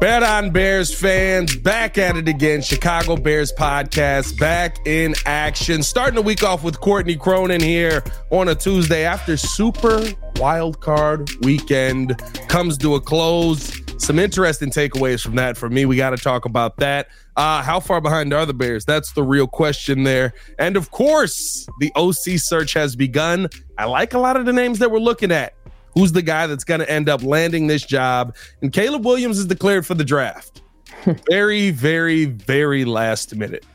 Bet on Bears fans, back at it again. Chicago Bears podcast, back in action. Starting the week off with Courtney Cronin here on a Tuesday after Super Wild Card Weekend comes to a close. Some interesting takeaways from that for me. We got to talk about that. Uh, how far behind are the Bears? That's the real question there. And of course, the OC search has begun. I like a lot of the names that we're looking at who's the guy that's going to end up landing this job. And Caleb Williams is declared for the draft. very, very, very last minute.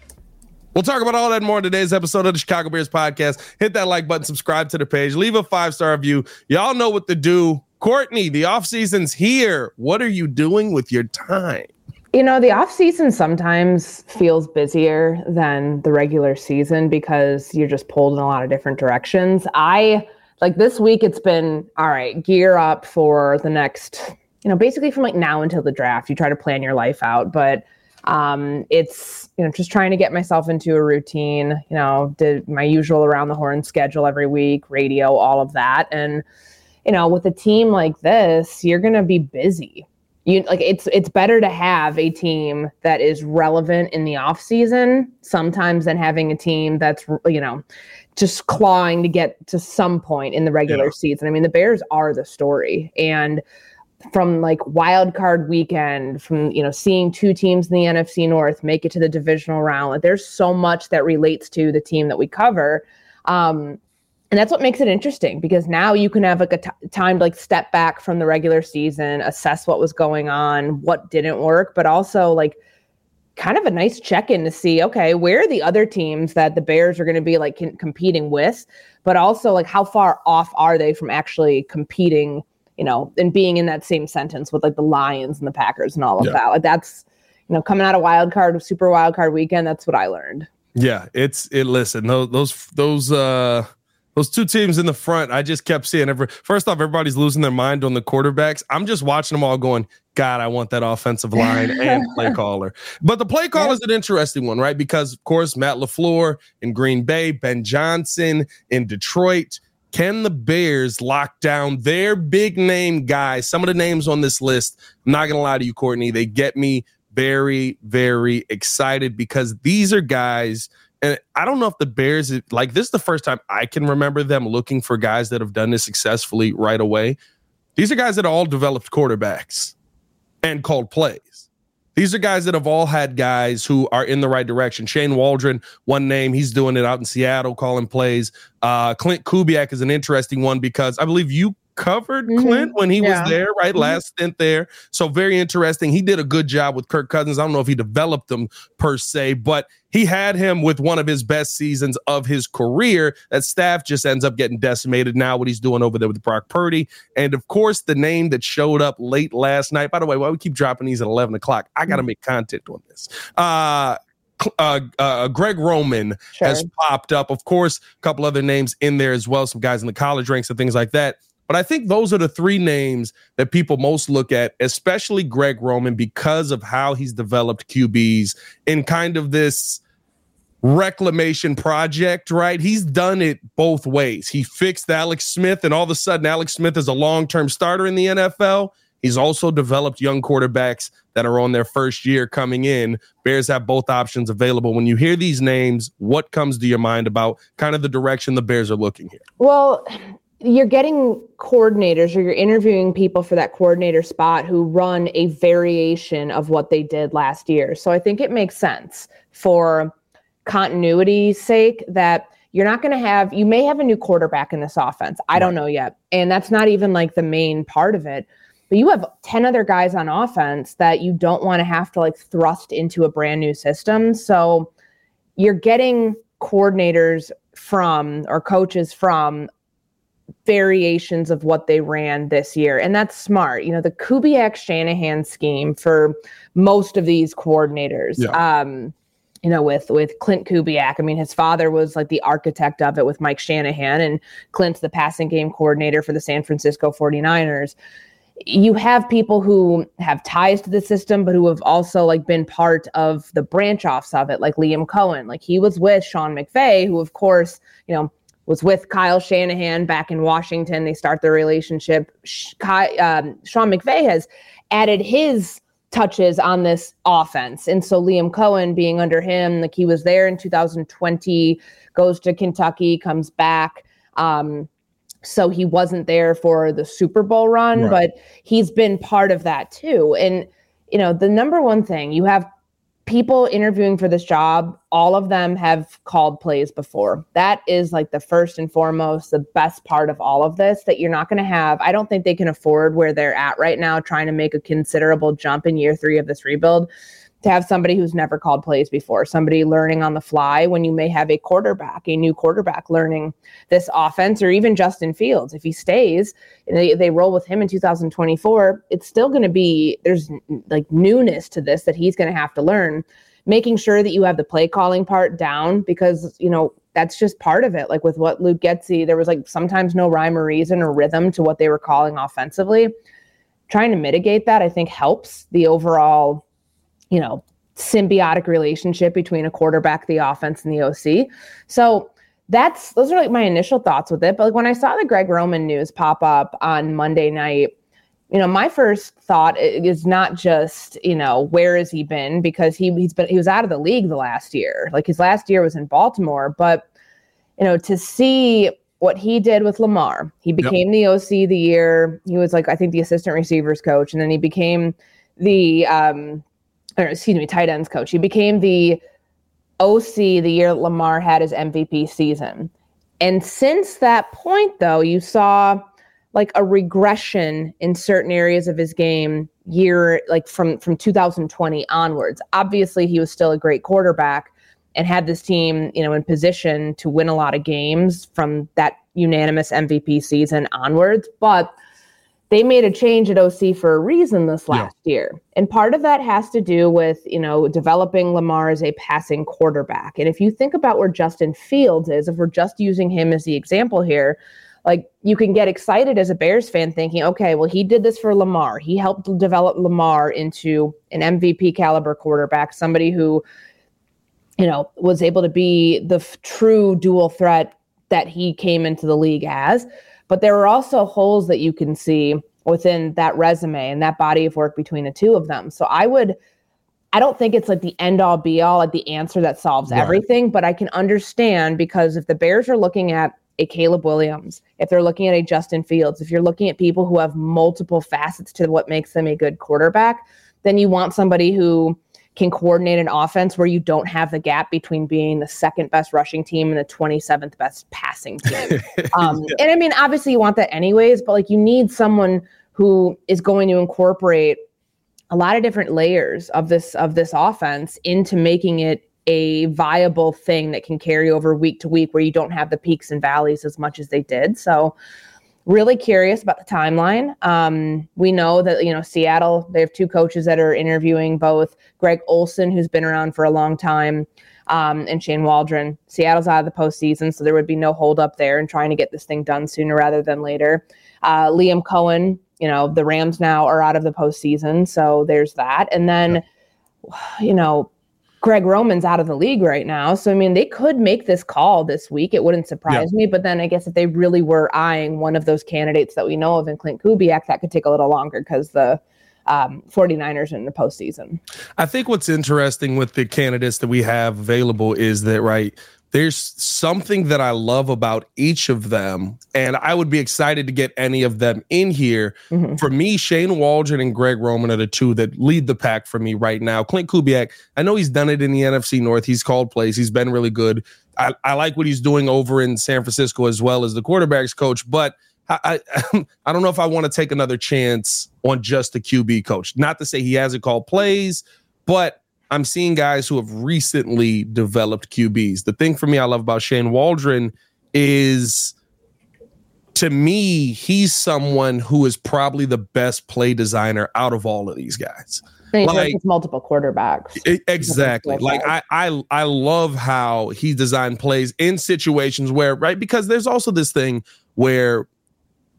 We'll talk about all that more in today's episode of the Chicago Bears podcast. Hit that like button, subscribe to the page, leave a five star review. Y'all know what to do. Courtney, the off season's here. What are you doing with your time? You know, the off season sometimes feels busier than the regular season because you're just pulled in a lot of different directions. I like this week it's been all right gear up for the next you know basically from like now until the draft you try to plan your life out. But um it's you know just trying to get myself into a routine you know did my usual around the horn schedule every week radio all of that. And you know with a team like this you're going to be busy. You like it's it's better to have a team that is relevant in the off season sometimes than having a team that's you know just clawing to get to some point in the regular yeah. season. I mean, the Bears are the story. And from like wild card weekend, from you know, seeing two teams in the NFC North make it to the divisional round, like there's so much that relates to the team that we cover. Um, and that's what makes it interesting because now you can have like a t- time to like step back from the regular season, assess what was going on, what didn't work, but also like kind of a nice check in to see okay where are the other teams that the bears are going to be like c- competing with? But also like how far off are they from actually competing you know and being in that same sentence with like the lions and the packers and all of yeah. that? Like that's you know coming out of wild card super wild card weekend that's what i learned. Yeah it's it listen those those those uh those two teams in the front, I just kept seeing every first off, everybody's losing their mind on the quarterbacks. I'm just watching them all going, God, I want that offensive line and play caller. But the play caller is an interesting one, right? Because of course, Matt LaFleur in Green Bay, Ben Johnson in Detroit. Can the Bears lock down their big name guys? Some of the names on this list, I'm not gonna lie to you, Courtney, they get me very, very excited because these are guys and I don't know if the Bears like this is the first time I can remember them looking for guys that have done this successfully right away. These are guys that all developed quarterbacks and called plays. These are guys that have all had guys who are in the right direction. Shane Waldron, one name, he's doing it out in Seattle, calling plays. Uh, Klint Kubiak is an interesting one because I believe you covered mm-hmm. Klint when he yeah. was there, right? Mm-hmm. Last stint there. So very interesting. He did a good job with Kirk Cousins. I don't know if he developed them per se, but he had him with one of his best seasons of his career. That staff just ends up getting decimated now, what he's doing over there with Brock Purdy. And of course, the name that showed up late last night. By the way, why we keep dropping these at 11 o'clock? I got to mm-hmm. make content on this. Uh, uh, uh, Greg Roman sure. has popped up. Of course, a couple other names in there as well, some guys in the college ranks and things like that. But I think those are the three names that people most look at, especially Greg Roman, because of how he's developed QBs in kind of this reclamation project, right? He's done it both ways. He fixed Alex Smith, and all of a sudden, Alex Smith is a long term starter in the NFL. He's also developed young quarterbacks that are on their first year coming in. Bears have both options available. When you hear these names, what comes to your mind about kind of the direction the Bears are looking here? Well, you're getting coordinators or you're interviewing people for that coordinator spot who run a variation of what they did last year. So I think it makes sense for continuity's sake that you're not going to have you may have a new quarterback in this offense. I don't know yet. And that's not even like the main part of it. But you have 10 other guys on offense that you don't want to have to like thrust into a brand new system. So you're getting coordinators from or coaches from variations of what they ran this year. And that's smart. You know, the Kubiak Shanahan scheme for most of these coordinators. Yeah. Um, you know, with with Klint Kubiak. I mean, his father was like the architect of it with Mike Shanahan, and Klint's the passing game coordinator for the San Francisco 49ers. You have people who have ties to the system, but who have also like been part of the branch offs of it, like Liam Coen. Like he was with Sean McVay, who of course, you know, was with Kyle Shanahan back in Washington. They start their relationship. Um, Sean McVay has added his touches on this offense. And so Liam Coen being under him, like he was there in 2020, goes to Kentucky, comes back. Um, so he wasn't there for the Super Bowl run, right. but he's been part of that too. And you know, the number one thing you have people interviewing for this job, all of them have called plays before. That is like the first and foremost, the best part of all of this that you're not going to have. I don't think they can afford where they're at right now, trying to make a considerable jump in year three of this rebuild to have somebody who's never called plays before, somebody learning on the fly when you may have a quarterback, a new quarterback learning this offense, or even Justin Fields. If he stays and they, they roll with him in 2024, it's still going to be, there's like newness to this that he's going to have to learn. Making sure that you have the play calling part down because, you know, that's just part of it. Like with what Luke Getsy, there was like sometimes no rhyme or reason or rhythm to what they were calling offensively. Trying to mitigate that, I think, helps the overall you know, symbiotic relationship between a quarterback, the offense, and the OC. So that's those are like my initial thoughts with it. But like when I saw the Greg Roman news pop up on Monday night, you know, my first thought is not just, you know, where has he been? Because he he's been he was out of the league the last year. Like his last year was in Baltimore. But, you know, to see what he did with Lamar, he became yep. the OC the year. He was like, I think the assistant receivers coach, and then he became the um or excuse me, tight ends coach. He became the OC the year Lamar had his MVP season. And since that point, though, you saw like a regression in certain areas of his game year like from from 2020 onwards. Obviously, he was still a great quarterback and had this team, you know, in position to win a lot of games from that unanimous MVP season onwards, but they made a change at OC for a reason this last yeah. year. And part of that has to do with, you know, developing Lamar as a passing quarterback. And if you think about where Justin Fields is, if we're just using him as the example here, like you can get excited as a Bears fan thinking, okay, well, he did this for Lamar. He helped develop Lamar into an MVP caliber quarterback, somebody who, you know, was able to be the f- true dual threat that he came into the league as. But there are also holes that you can see within that resume and that body of work between the two of them. So I would I don't think it's like the end all be all, like the answer that solves right. everything, but I can understand because if the Bears are looking at a Caleb Williams, if they're looking at a Justin Fields, if you're looking at people who have multiple facets to what makes them a good quarterback, then you want somebody who can coordinate an offense where you don't have the gap between being the second best rushing team and the 27th best passing team. Um, yeah. And I mean, obviously, you want that anyways, but like you need someone who is going to incorporate a lot of different layers of this of this offense into making it a viable thing that can carry over week to week where you don't have the peaks and valleys as much as they did. So really curious about the timeline. Um, we know that you know Seattle. They have two coaches that are interviewing both Greg Olson, who's been around for a long time, um, and Shane Waldron. Seattle's out of the postseason, so there would be no hold up there and trying to get this thing done sooner rather than later. Uh, Liam Coen, you know, the Rams now are out of the postseason, so there's that, and then. You know, Greg Roman's out of the league right now. So, I mean, they could make this call this week. It wouldn't surprise yeah. me. But then I guess if they really were eyeing one of those candidates that we know of in Klint Kubiak, that could take a little longer because the um, 49ers in the postseason. I think what's interesting with the candidates that we have available is that, right, there's something that I love about each of them, and I would be excited to get any of them in here. Mm-hmm. For me, Shane Waldron and Greg Roman are the two that lead the pack for me right now. Klint Kubiak, I know he's done it in the NFC North. He's called plays. He's been really good. I, I like what he's doing over in San Francisco as well as the quarterbacks coach, but I, I, I don't know if I want to take another chance on just the QB coach. Not to say he hasn't called plays, but I'm seeing guys who have recently developed QBs. The thing for me I love about Shane Waldron is to me, he's someone who is probably the best play designer out of all of these guys. Like multiple quarterbacks. exactly. Like I, I I love how he designed plays in situations where, right? Because there's also this thing where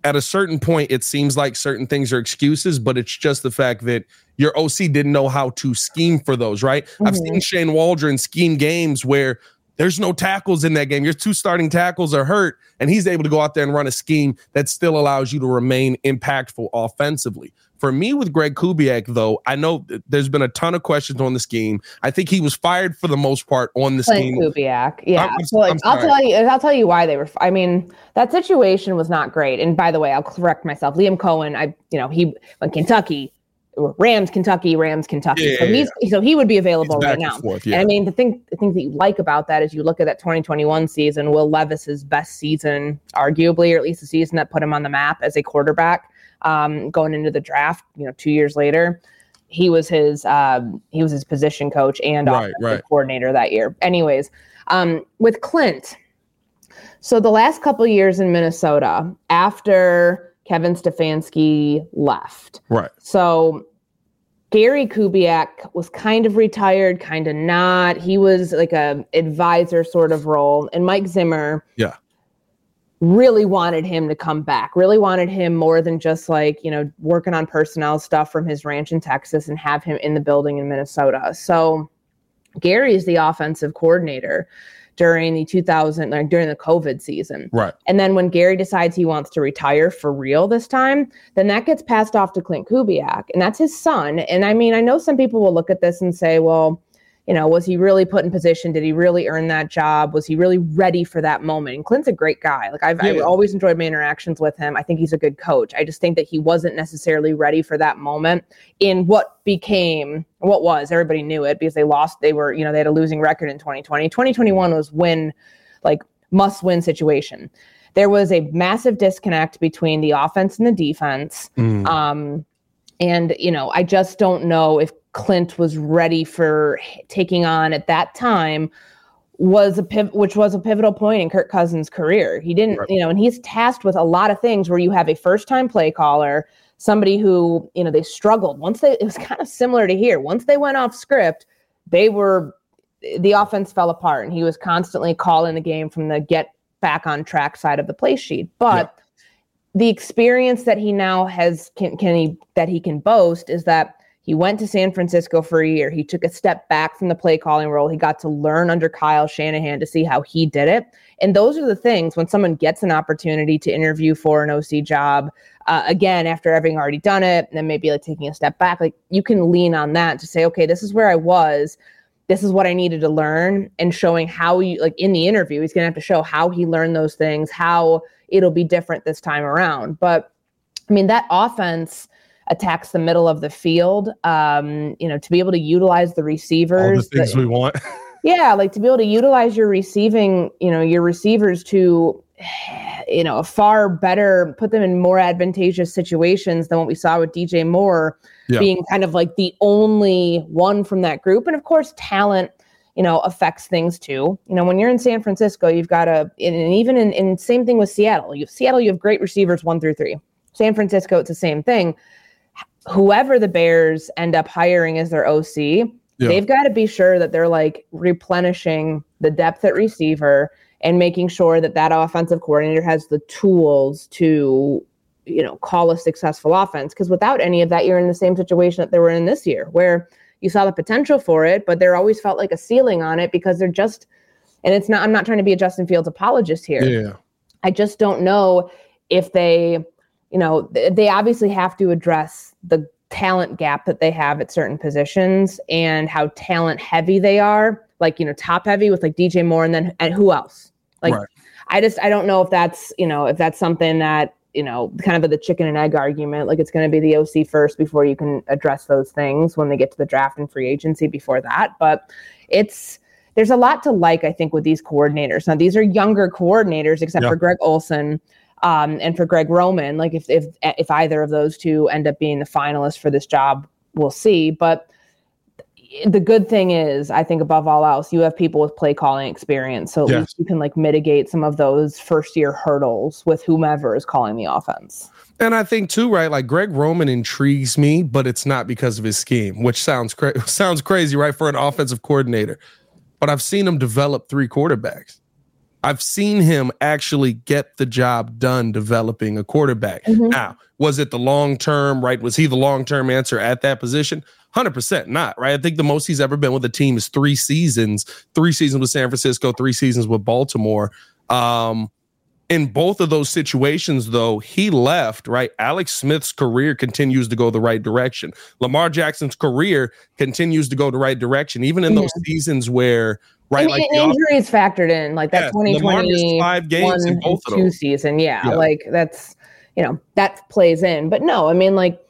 at a certain point, it seems like certain things are excuses, but it's just the fact that your OC didn't know how to scheme for those, right? Mm-hmm. I've seen Shane Waldron scheme games where There's no tackles in that game. Your two starting tackles are hurt, and he's able to go out there and run a scheme that still allows you to remain impactful offensively. For me, with Greg Kubiak, though, I know there's been a ton of questions on the scheme. I think he was fired for the most part on the Klint scheme. Kubiak, yeah. I'm- So, like, I'm I'll tell you. I'll tell you why they were. I mean, that situation was not great. And by the way, I'll correct myself. Liam Coen, I, you know, he went Kentucky, Rams, Kentucky, Rams, Kentucky. Yeah, so yeah, so he would be available right now. and forth, And. I mean, the thing, the things that you like about that is you look at that 2021 season, Will Levis's best season, arguably, or at least the season that put him on the map as a quarterback, um, going into the draft. You know, two years later, he was his um, he was his position coach and Right, right. coordinator that year. Anyways, um, with Klint, so the last couple years in Minnesota after Kevin Stefanski left. Right. So Gary Kubiak was kind of retired, kind of not. He was like a advisor sort of role, and Mike Zimmer, Yeah. Really wanted him to come back. Really wanted him more than just like you know working on personnel stuff from his ranch in Texas and have him in the building in Minnesota. So Gary is the offensive coordinator during the 2000 like during the COVID season. Right. And then when Gary decides he wants to retire for real this time, then that gets passed off to Klint Kubiak, and that's his son. And I mean, I know some people will look at this and say, well, you know, was he really put in position? Did he really earn that job? Was he really ready for that moment? And Klint's a great guy. Like I've, I've always enjoyed my interactions with him. I think he's a good coach. I just think that he wasn't necessarily ready for that moment in what became what was. Everybody knew it because they lost. They were, you know, they had a losing record in 2020. 2021 was win, like must win situation. There was a massive disconnect between the offense and the defense. Mm. Um, and you know, I just don't know if Klint was ready for taking on at that time was a piv- which was a pivotal point in Kirk Cousins' career. He didn't, Right. you know, and he's tasked with a lot of things where you have a first-time play caller, somebody who, you know, they struggled. Once they it was kind of similar to here. Once they went off script, they were the offense fell apart and he was constantly calling the game from the get back on track side of the play sheet. But the experience that he now has can, can he that he can boast is that he went to San Francisco for a year. He took a step back from the play calling role. He got to learn under Kyle Shanahan to see how he did it. And those are the things when someone gets an opportunity to interview for an OC job, uh, again, after having already done it, and then maybe like taking a step back, like you can lean on that to say, okay, this is where I was. This is what I needed to learn, and showing how you like in the interview, he's gonna have to show how he learned those things, how it'll be different this time around. But I mean, that offense attacks the middle of the field. Um, you know, to be able to utilize the receivers, All the things the- we want. yeah, like to be able to utilize your receiving, you know, your receivers to, you know, a far better, put them in more advantageous situations than what we saw with DJ Moore Yeah. being kind of like the only one from that group. And of course, talent, you know, affects things too. You know, when you're in San Francisco, you've got a, and and even in, in same thing with Seattle. You Seattle, you have great receivers one through three. San Francisco, it's the same thing. Whoever the Bears end up hiring as their OC, Yeah. they've got to be sure that they're like replenishing the depth at receiver and making sure that that offensive coordinator has the tools to you know call a successful offense because without any of that you're in the same situation that they were in this year where you saw the potential for it but there always felt like a ceiling on it because they're just and it's not i'm not trying to be a justin fields apologist here Yeah. I just don't know if they, you know, they obviously have to address the talent gap that they have at certain positions and how talent heavy they are, like, you know, top heavy with like DJ Moore and then and who else? Like Right. I just I don't know if that's, you know, if that's something that, you know, kind of the chicken and egg argument, like it's going to be the OC first before you can address those things when they get to the draft and free agency before that, but it's there's a lot to like, I think, with these coordinators. Now, these are younger coordinators, except Yeah. for Greg Olson um, and for Greg Roman. Like, if if if either of those two end up being the finalists for this job, we'll see. But the good thing is, I think above all else, you have people with play calling experience, so at Yes. least you can like mitigate some of those first year hurdles with whomever is calling the offense. And I think too, right? Like Greg Roman intrigues me, but it's not because of his scheme, which sounds cra- sounds crazy, right, for an offensive coordinator. But I've seen him develop three quarterbacks. I've seen him actually get the job done developing a quarterback. Mhm. Now, was it the long term, right? Was he the long term answer at that position? 100% not, right? I think the most he's ever been with a team is three seasons, three seasons with San Francisco, three seasons with Baltimore. Um, in both of those situations, though, he left, right? Alex Smith's career continues to go the right direction. Lamar Jackson's career continues to go the right direction, even in those seasons where, right? like injuries factored in, like that yeah, 2020 five games in both two season. Yeah, yeah, like that's, you know, that plays in. But no, I mean, like,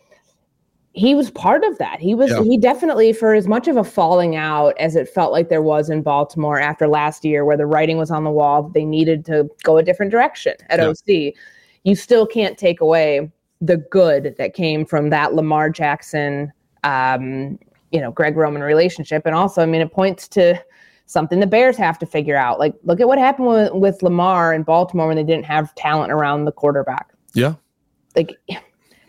he was part of that. He was yeah. he definitely for as much of a falling out as it felt like there was in Baltimore after last year where the writing was on the wall they needed to go a different direction at. OC. You still can't take away the good that came from that Lamar Jackson um, you know, Greg Roman relationship and also I mean it points to something the Bears have to figure out. Like look at what happened with, with Lamar in Baltimore when they didn't have talent around the quarterback. Yeah. Like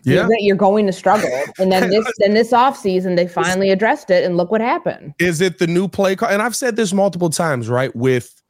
yeah. you're going to struggle. And then this then this offseason they finally addressed it and look what happened. Is it the new play call? And I've said this multiple times, right? With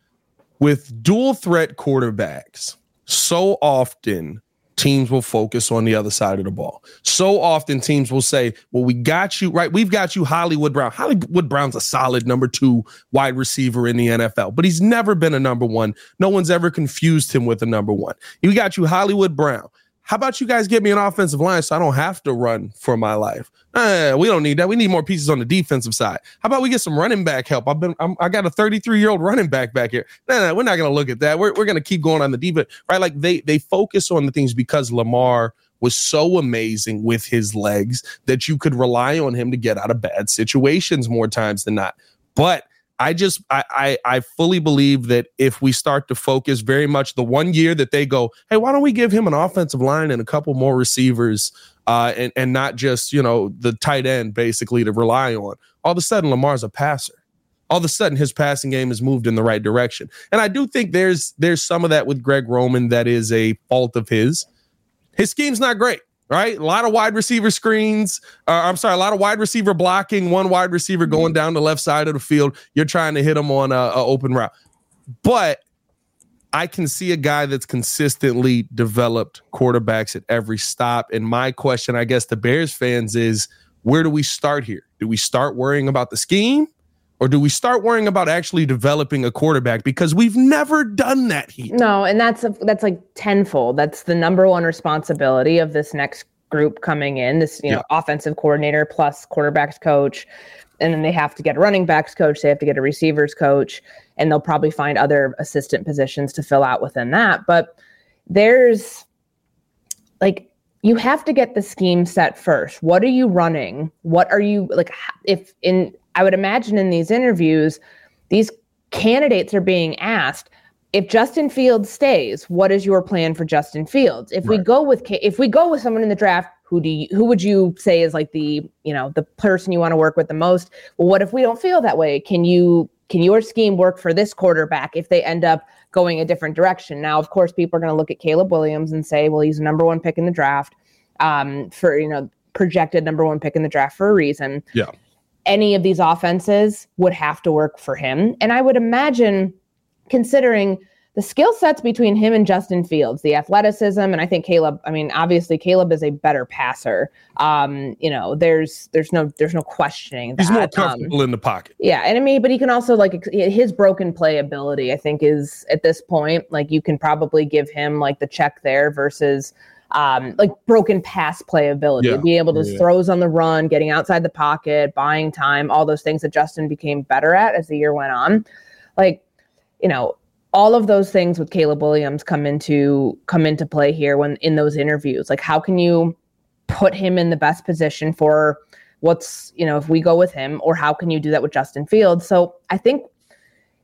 with dual threat quarterbacks, so often teams will focus on the other side of the ball. So often teams will say, Well, we got you, right? We've got you, Hollywood Brown. Hollywood Brown's a solid number two wide receiver in the NFL, but he's never been a number one. No one's ever confused him with a number one. We got you, Hollywood Brown. How about you guys get me an offensive line so I don't have to run for my life? Eh, we don't need that. We need more pieces on the defensive side. How about we get some running back help? I've been, I'm, i got a 33 year old running back back here. No, no, we're not going to look at that. We're, we're going to keep going on the defense, right? Like they they focus on the things because Lamar was so amazing with his legs that you could rely on him to get out of bad situations more times than not. But I just I, I, I fully believe that if we start to focus very much the one year that they go, hey, why don't we give him an offensive line and a couple more receivers, uh, and and not just you know the tight end basically to rely on. All of a sudden, Lamar's a passer. All of a sudden, his passing game has moved in the right direction, and I do think there's there's some of that with Greg Roman that is a fault of his. His scheme's not great right? A lot of wide receiver screens. Uh, I'm sorry, a lot of wide receiver blocking, one wide receiver going down the left side of the field. You're trying to hit them on a, a open route. But I can see a guy that's consistently developed quarterbacks at every stop. And my question, I guess, to Bears fans is where do we start here? Do we start worrying about the scheme? Or do we start worrying about actually developing a quarterback because we've never done that here? No, and that's a, that's like tenfold. That's the number one responsibility of this next group coming in. This you know yeah. offensive coordinator plus quarterbacks coach, and then they have to get a running backs coach. They have to get a receivers coach, and they'll probably find other assistant positions to fill out within that. But there's like you have to get the scheme set first. What are you running? What are you like? If in I would imagine in these interviews, these candidates are being asked if Justin Fields stays, what is your plan for Justin Fields? If right. we go with if we go with someone in the draft, who do you who would you say is like the you know the person you want to work with the most? Well, what if we don't feel that way? Can you can your scheme work for this quarterback if they end up going a different direction? Now, of course, people are going to look at Caleb Williams and say, well, he's the number one pick in the draft um, for you know projected number one pick in the draft for a reason. Yeah any of these offenses would have to work for him. And I would imagine, considering the skill sets between him and Justin Fields, the athleticism, and I think Caleb. I mean, obviously Caleb is a better passer. Um, you know, there's there's no there's no questioning. That. He's more um, comfortable um, in the pocket. Yeah, and I mean, but he can also like his broken play ability. I think is at this point like you can probably give him like the check there versus um, like broken pass playability, yeah. being able to yeah. throws on the run, getting outside the pocket, buying time, all those things that Justin became better at as the year went on. Like, you know, all of those things with Caleb Williams come into come into play here when in those interviews. Like, how can you put him in the best position for what's you know if we go with him, or how can you do that with Justin Fields? So I think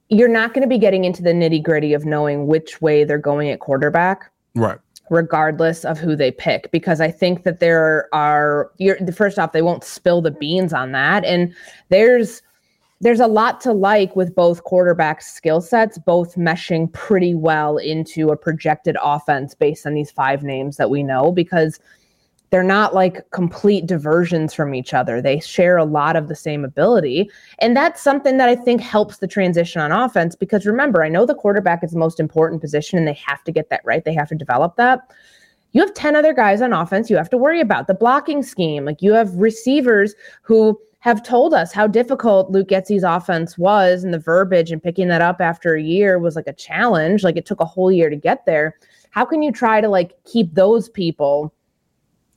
you're not going to be getting into the nitty gritty of knowing which way they're going at quarterback. Right regardless of who they pick because I think that there are first off they won't spill the beans on that. And there's there's a lot to like with both quarterbacks skill sets both meshing pretty well into a projected offense based on these five names that we know because they're not like complete diversions from each other. They share a lot of the same ability. And that's something that I think helps the transition on offense because remember, I know the quarterback is the most important position and they have to get that right. They have to develop that. You have 10 other guys on offense you have to worry about. The blocking scheme, like you have receivers who have told us how difficult Luke Getsy's offense was and the verbiage and picking that up after a year was like a challenge. Like it took a whole year to get there. How can you try to like keep those people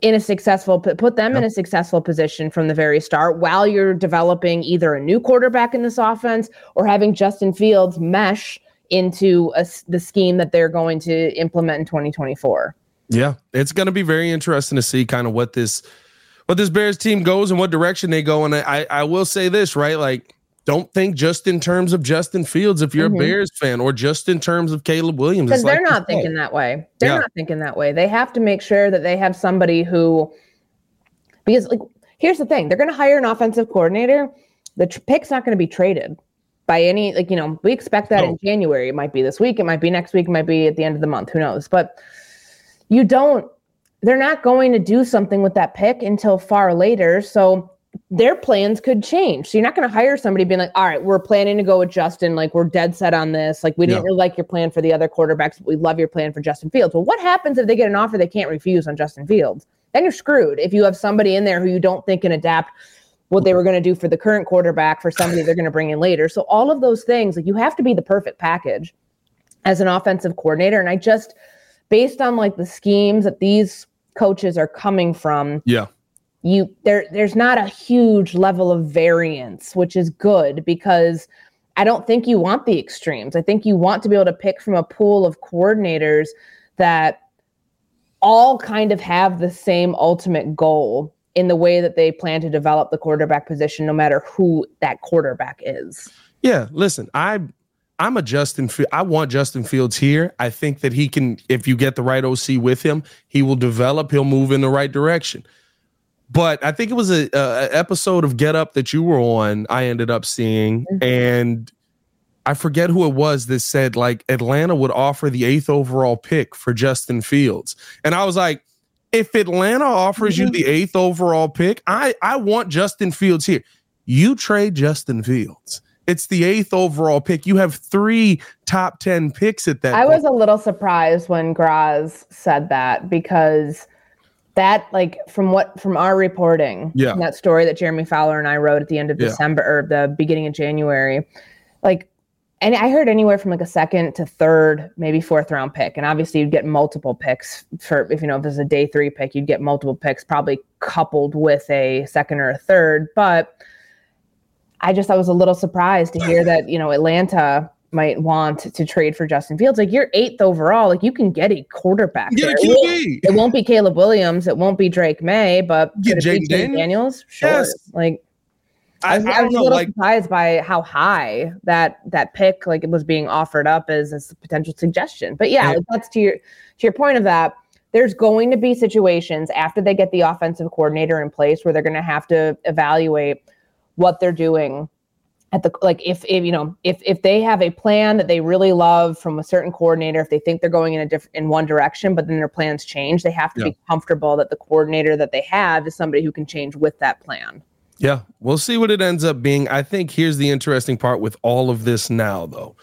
in a successful put them yep. in a successful position from the very start while you're developing either a new quarterback in this offense or having Justin Fields mesh into a, the scheme that they're going to implement in 2024. Yeah, it's going to be very interesting to see kind of what this what this Bears team goes and what direction they go. And I I will say this right, like don't think just in terms of Justin Fields if you're mm-hmm. a Bears fan or just in terms of Caleb Williams. Because they're like not thinking that way. They're yeah. not thinking that way. They have to make sure that they have somebody who, because like, here's the thing they're going to hire an offensive coordinator. The tr- pick's not going to be traded by any, like, you know, we expect that in January. It might be this week, it might be next week, it might be at the end of the month. Who knows? But you don't, they're not going to do something with that pick until far later. So, their plans could change. So you're not going to hire somebody being like, all right, we're planning to go with Justin. Like we're dead set on this. Like we didn't really like your plan for the other quarterbacks, but we love your plan for Justin Fields. Well, what happens if they get an offer they can't refuse on Justin Fields? Then you're screwed. If you have somebody in there who you don't think can adapt what they were going to do for the current quarterback for somebody they're going to bring in later. So all of those things, like you have to be the perfect package as an offensive coordinator. And I just, based on like the schemes that these coaches are coming from, yeah you there there's not a huge level of variance which is good because i don't think you want the extremes i think you want to be able to pick from a pool of coordinators that all kind of have the same ultimate goal in the way that they plan to develop the quarterback position no matter who that quarterback is yeah listen i I'm a Justin. I want Justin Fields here. I think that he can, if you get the right OC with him, he will develop. He'll move in the right direction. But I think it was a, a, episode of Get Up that you were on. I ended up seeing, mm-hmm. and I forget who it was that said like Atlanta would offer the eighth overall pick for Justin Fields, and I was like, if Atlanta offers mm-hmm. you the eighth overall pick, I I want Justin Fields here. You trade Justin Fields. It's the eighth overall pick. You have three top 10 picks at that. I point. was a little surprised when Graz said that because that like from what from our reporting yeah. that story that jeremy fowler and i wrote at the end of yeah. december or the beginning of january like and i heard anywhere from like a second to third maybe fourth round pick. And obviously you'd get multiple picks for if you know if there's a day three pick you'd get multiple picks probably coupled with a second or a third. But i just i was a little surprised to hear that you know atlanta might want to trade for Justin Fields. Like you're eighth overall. Like you can get a quarterback. Get. It, won't, it, won't, be Caleb Williams. It won't be Drake Maye, but get Jake Daniels? Daniels. Sure. Yes. Like I, I, was, I, I was know, a little like, surprised by how high that that pick like it was being offered up as, as a potential suggestion. But yeah, yeah. Like that's to your to your point of that. There's going to be situations after they get the offensive coordinator in place where they're going to have to evaluate what they're doing at the like if, if you know if if they have a plan that they really love from a certain coordinator if they think they're going in a different in one direction but then their plans change they have to yeah. be comfortable that the coordinator that they have is somebody who can change with that plan. Yeah we'll see what it ends up being. I think here's the interesting part with all of this now though.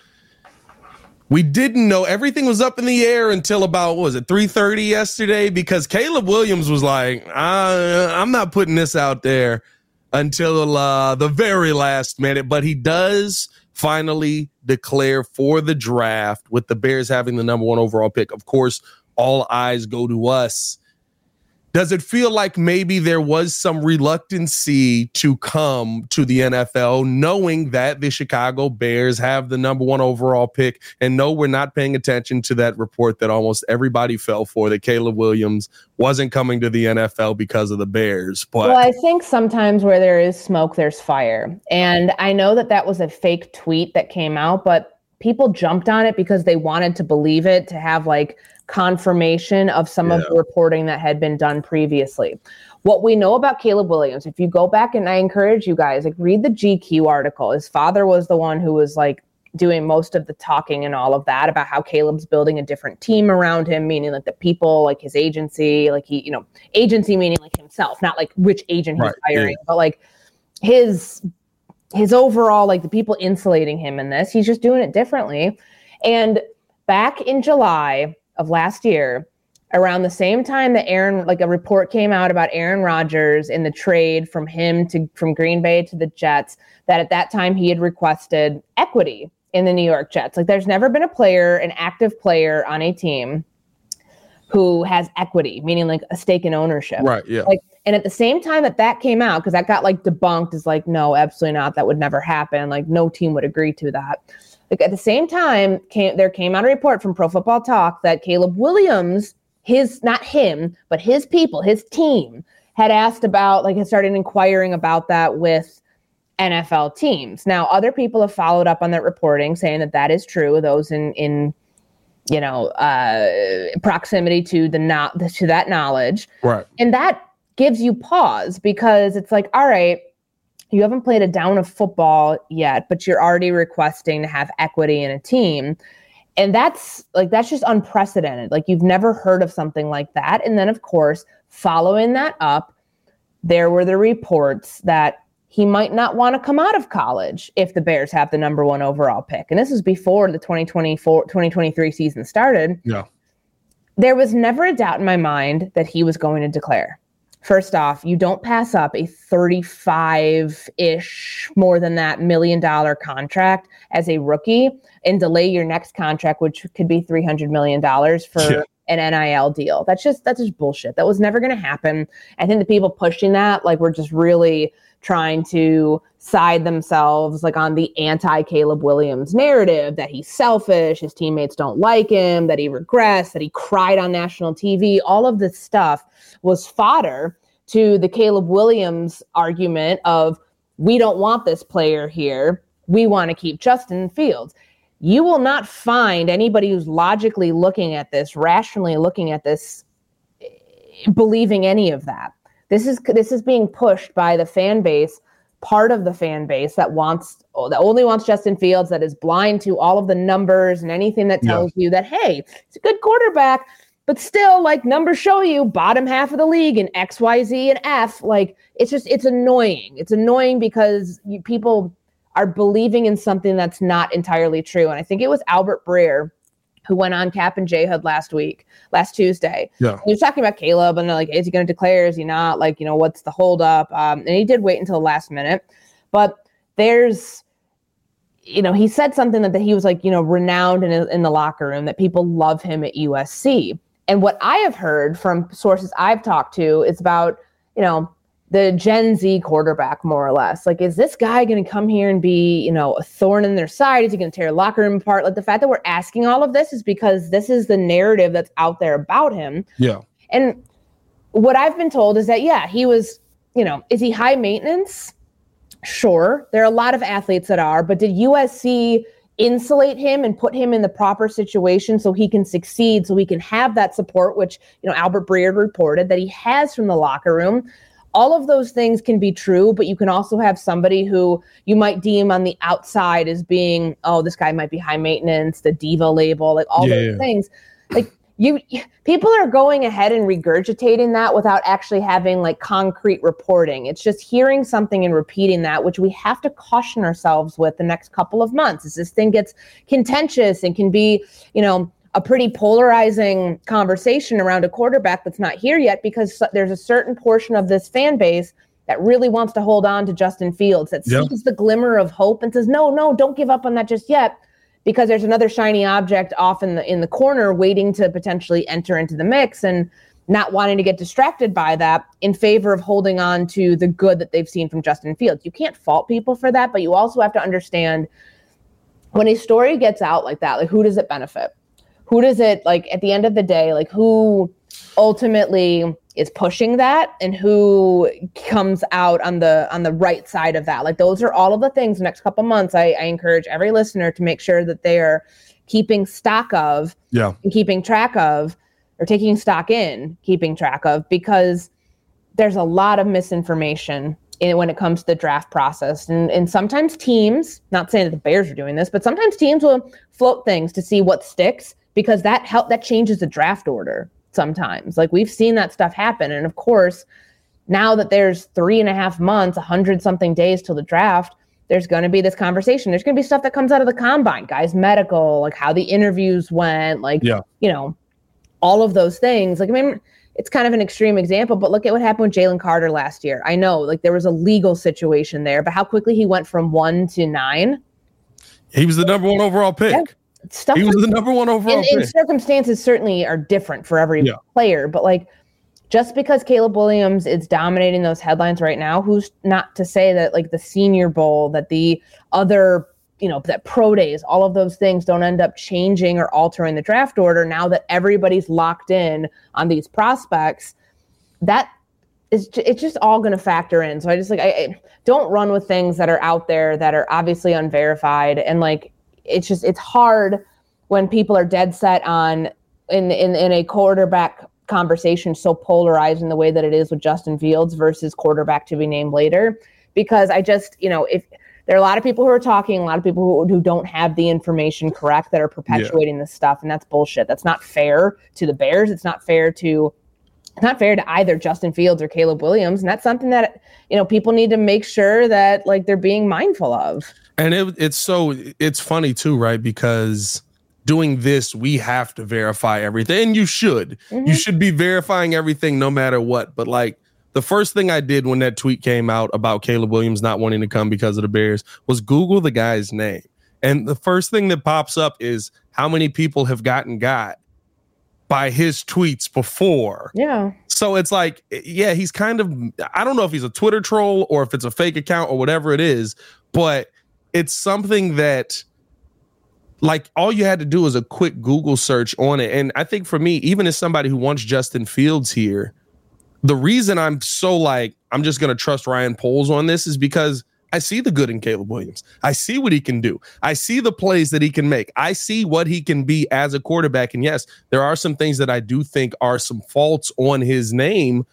We didn't know everything was up in the air until about was it 3:30 yesterday because Caleb Williams was like uh, I'm not putting this out there until uh, the very last minute, but he does finally declare for the draft with the Bears having the number one overall pick. Of course, all eyes go to us does it feel like maybe there was some reluctancy to come to the NFL, knowing that the Chicago Bears have the number one overall pick? And no, we're not paying attention to that report that almost everybody fell for that Caleb Williams wasn't coming to the NFL because of the Bears. But well, I think sometimes where there is smoke, there's fire. And I know that that was a fake tweet that came out, but people jumped on it because they wanted to believe it to have like confirmation of some yeah. of the reporting that had been done previously. What we know about Caleb Williams, if you go back and I encourage you guys, like read the GQ article. His father was the one who was like doing most of the talking and all of that about how Caleb's building a different team around him, meaning like the people, like his agency, like he, you know, agency meaning like himself, not like which agent he's right. hiring, yeah. but like his his overall like the people insulating him in this. He's just doing it differently. And back in July, of last year, around the same time that Aaron, like a report came out about Aaron Rodgers in the trade from him to from Green Bay to the Jets, that at that time he had requested equity in the New York Jets. Like there's never been a player, an active player on a team who has equity, meaning like a stake in ownership. Right. Yeah. Like, and at the same time that that came out, because that got like debunked as like, no, absolutely not. That would never happen. Like no team would agree to that. At the same time, came there came out a report from Pro Football Talk that Caleb Williams, his not him, but his people, his team, had asked about like had started inquiring about that with NFL teams. Now, other people have followed up on that reporting, saying that that is true. Those in in you know uh, proximity to the not to that knowledge, right? And that gives you pause because it's like, all right, you haven't played a down of football yet, but you're already requesting to have equity in a team. And that's like, that's just unprecedented. Like, you've never heard of something like that. And then, of course, following that up, there were the reports that he might not want to come out of college if the Bears have the number one overall pick. And this was before the 2024 2023 season started. Yeah. There was never a doubt in my mind that he was going to declare. First off, you don't pass up a 35 ish, more than that million dollar contract as a rookie and delay your next contract, which could be $300 million for yeah. an NIL deal. That's just, that's just bullshit. That was never going to happen. I think the people pushing that, like, were just really trying to side themselves like on the anti Caleb Williams narrative that he's selfish, his teammates don't like him, that he regressed, that he cried on national TV. All of this stuff was fodder to the Caleb Williams argument of we don't want this player here. We want to keep Justin Fields. You will not find anybody who's logically looking at this, rationally looking at this, believing any of that. This is this is being pushed by the fan base, part of the fan base that wants that only wants Justin Fields, that is blind to all of the numbers and anything that tells yeah. you that hey, it's a good quarterback, but still, like numbers show you bottom half of the league in X, Y, Z, and F. Like it's just it's annoying. It's annoying because you, people are believing in something that's not entirely true. And I think it was Albert Breer who went on Kap and J Hood last week, last Tuesday. Yeah. He was talking about Caleb and they're like, is he going to declare? Is he not? Like, you know, what's the holdup? Um, and he did wait until the last minute. But there's, you know, he said something that, that he was like, you know, renowned in, in the locker room, that people love him at USC. And what I have heard from sources I've talked to is about, you know, the Gen Z quarterback, more or less. Like, is this guy going to come here and be, you know, a thorn in their side? Is he going to tear a locker room apart? Like, the fact that we're asking all of this is because this is the narrative that's out there about him. Yeah. And what I've been told is that, yeah, he was, you know, is he high maintenance? Sure. There are a lot of athletes that are, but did USC insulate him and put him in the proper situation so he can succeed, so he can have that support, which, you know, Albert Breer reported that he has from the locker room? All of those things can be true, but you can also have somebody who you might deem on the outside as being, oh, this guy might be high maintenance, the diva label, like all yeah, those yeah. things. Like you, people are going ahead and regurgitating that without actually having like concrete reporting. It's just hearing something and repeating that, which we have to caution ourselves with the next couple of months as this thing gets contentious and can be, you know, a pretty polarizing conversation around a quarterback that's not here yet because there's a certain portion of this fan base that really wants to hold on to Justin Fields that yep. sees the glimmer of hope and says, "No, no, don't give up on that just yet." Because there's another shiny object off in the in the corner waiting to potentially enter into the mix and not wanting to get distracted by that in favor of holding on to the good that they've seen from Justin Fields. You can't fault people for that, but you also have to understand when a story gets out like that, like who does it benefit? Who does it like at the end of the day like who ultimately is pushing that and who comes out on the on the right side of that? Like those are all of the things the next couple months I, I encourage every listener to make sure that they are keeping stock of yeah. and keeping track of or taking stock in keeping track of because there's a lot of misinformation in, when it comes to the draft process. And, and sometimes teams not saying that the bears are doing this but sometimes teams will float things to see what sticks because that help that changes the draft order sometimes. Like we've seen that stuff happen. And of course, now that there's three and a half months, a hundred something days till the draft, there's going to be this conversation. There's going to be stuff that comes out of the combine, guys, medical, like how the interviews went, like, yeah. you know, all of those things. Like, I mean, it's kind of an extreme example, but look at what happened with Jalen Carter last year. I know, like, there was a legal situation there, but how quickly he went from one to nine. He was the number one overall pick. Yeah. Stuff he was like, the number one overall. And, and, circumstances certainly are different for every yeah. player, but like just because Caleb Williams is dominating those headlines right now, who's not to say that like the Senior Bowl, that the other you know that pro days all of those things don't end up changing or altering the draft order now that everybody's locked in on these prospects that is it's just all going to factor in so i just like I, I, don't run with things that are out there that are obviously unverified and like it's just it's hard when people are dead set on in in, in a quarterback conversation so polarized in the way that it is with justin fields versus quarterback to be named later because i just you know if there are a lot of people who are talking, a lot of people who, who don't have the information correct that are perpetuating yeah. this stuff, and that's bullshit. That's not fair to the Bears. It's not fair to it's not fair to either Justin Fields or Caleb Williams, and that's something that you know people need to make sure that like they're being mindful of. And it, it's so it's funny too, right? Because doing this, we have to verify everything, and you should. Mm-hmm. You should be verifying everything no matter what. But like the first thing I did when that tweet came out about Caleb Williams not wanting to come because of the Bears was Google the guy's name. And the first thing that pops up is how many people have gotten got by his tweets before. Yeah. So it's like, yeah, he's kind of, I don't know if he's a Twitter troll or if it's a fake account or whatever it is, but it's something that, like, all you had to do was a quick Google search on it. And I think for me, even as somebody who wants Justin Fields here, the reason I'm so like, I'm just to trust Ryan Poles on this is because I see the good in Caleb Williams. I see what he can do. I see the plays that he can make. I see what he can be as a quarterback. And yes, there are some things that I do think are some faults on his name.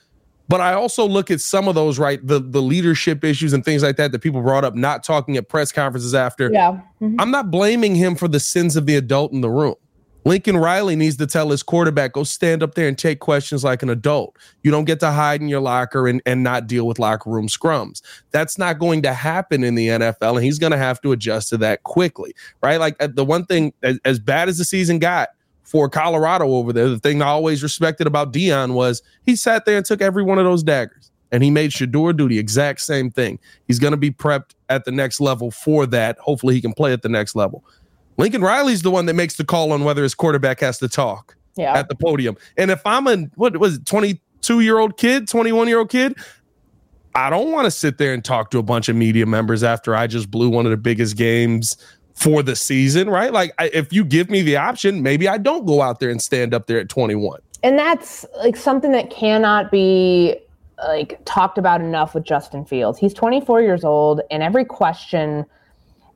But I also look at some of those, right? The the leadership issues and things like that that people brought up, not talking at press conferences after. Yeah. Mm-hmm. I'm not blaming him for the sins of the adult in the room. Lincoln Riley needs to tell his quarterback, go stand up there and take questions like an adult. You don't get to hide in your locker and, and not deal with locker room scrums. That's not going to happen in the NFL, and he's going to have to adjust to that quickly, right? Like uh, the one thing, as, as bad as the season got for Colorado over there, the thing I always respected about Deion was he sat there and took every one of those daggers and he made Shedeur do the exact same thing. He's going to be prepped at the next level for that. Hopefully, he can play at the next level. Lincoln Riley's the one that makes the call on whether his quarterback has to talk yeah. at the podium. And if I'm a what was it, 22 year old kid, 21 year old kid, I don't want to sit there and talk to a bunch of media members after I just blew one of the biggest games for the season, right? Like, I, if you give me the option, maybe I don't go out there and stand up there at 21. And that's like something that cannot be like talked about enough with Justin Fields. He's 24 years old, and every question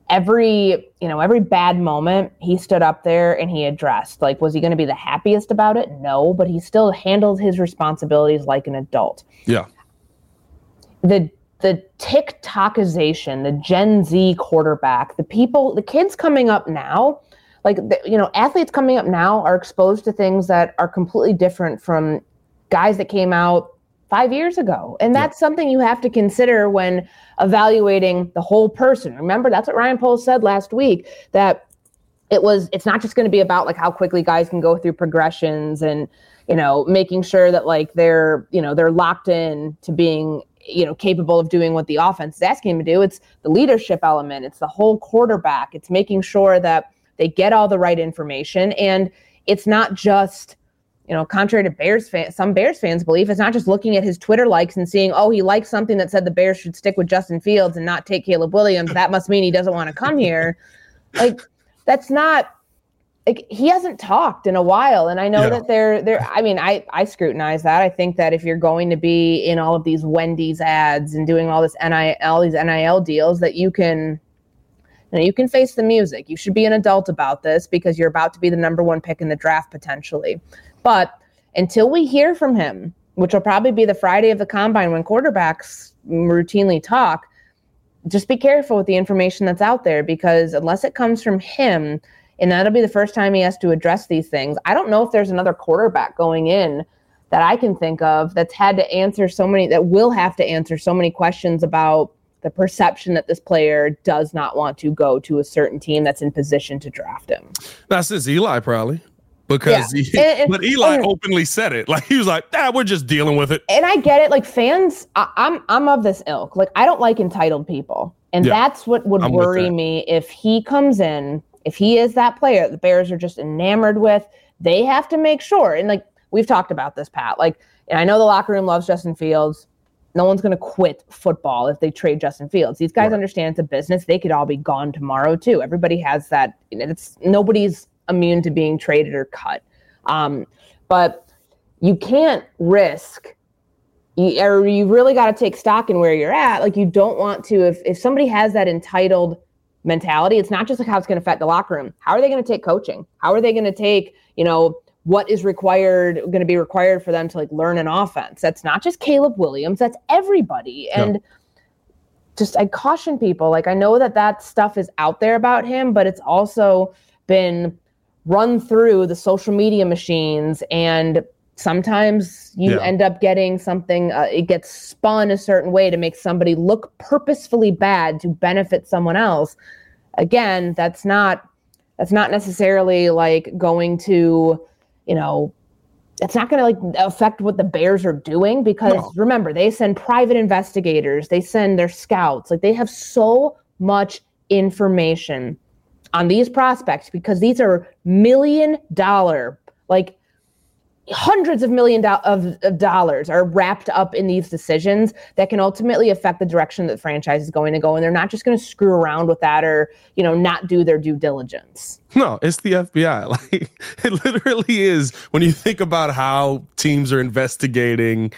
every you know every bad moment he stood up there and he addressed like was he going to be the happiest about it no but he still handled his responsibilities like an adult yeah the the tiktokization the gen z quarterback the people the kids coming up now like the, you know athletes coming up now are exposed to things that are completely different from guys that came out five years ago. And that's yeah. something you have to consider when evaluating the whole person. Remember, that's what Ryan Poles said last week that it was it's not just going to be about like how quickly guys can go through progressions and you know making sure that like they're you know they're locked in to being you know capable of doing what the offense is asking him to do it's the leadership element it's the whole quarterback it's making sure that they get all the right information and it's not just you know, contrary to Bears fans, some Bears fans believe it's not just looking at his Twitter likes and seeing, oh, he likes something that said the Bears should stick with Justin Fields and not take Caleb Williams. That must mean he doesn't want to come here. Like, that's not like he hasn't talked in a while. And I know yeah. that they're they're I mean, I I scrutinize that. I think that if you're going to be in all of these Wendy's ads and doing all this NIL, these NIL deals, that you can you, know, you can face the music. You should be an adult about this because you're about to be the number one pick in the draft potentially. But until we hear from him, which will probably be the Friday of the combine when quarterbacks routinely talk, just be careful with the information that's out there because unless it comes from him, and that'll be the first time he has to address these things. I don't know if there's another quarterback going in that I can think of that's had to answer so many, that will have to answer so many questions about the perception that this player does not want to go to a certain team that's in position to draft him. That's his Eli, probably. because yeah. he, and, and, but Eli and, openly said it. Like he was like, "Ah, we're just dealing with it." And I get it. Like fans, I, am I'm, I'm of this ilk. Like I don't like entitled people, and yeah, that's what would I'm worry me if he comes in. If he is that player, the Bears are just enamored with. They have to make sure, and like we've talked about this, Pat. Like, and I know the locker room loves Justin Fields. No one's going to quit football if they trade Justin Fields. These guys right. understand it's a business. They could all be gone tomorrow too. Everybody has that. It's nobody's immune to being traded or cut. Um, but you can't risk you, or you really got to take stock in where you're at. Like you don't want to if if somebody has that entitled mentality, it's not just like how it's going to affect the locker room. How are they going to take coaching? How are they going to take, you know, what is required going to be required for them to like learn an offense? That's not just Caleb Williams, that's everybody. And just I caution people, like I know that that stuff is out there about him, but it's also been run through the social media machines and sometimes you yeah. end up getting something uh, it gets spun a certain way to make somebody look purposefully bad to benefit someone else again that's not that's not necessarily like going to you know it's not going to like affect what the bears are doing because no. remember they send private investigators they send their scouts like they have so much information on these prospects because these are million dollar, like hundreds of million do- of, of, dollars are wrapped up in these decisions that can ultimately affect the direction that the franchise is going to go and they're not just going to screw around with that or you know not do their due diligence no it's the fbi like it literally is when you think about how teams are investigating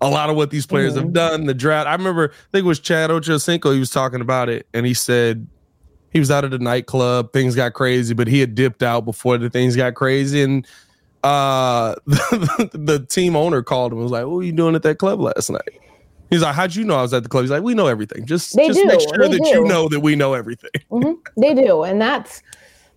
a lot of what these players mm-hmm. have done the draft i remember i think it was chad ochocinco he was talking about it and he said he was out at a nightclub. Things got crazy, but he had dipped out before the things got crazy. And uh, the, the team owner called him and was like, What were you doing at that club last night? He's like, How'd you know I was at the club? He's like, We know everything. Just, they just do. make sure they that do. you know that we know everything. Mm-hmm. They do. And that's,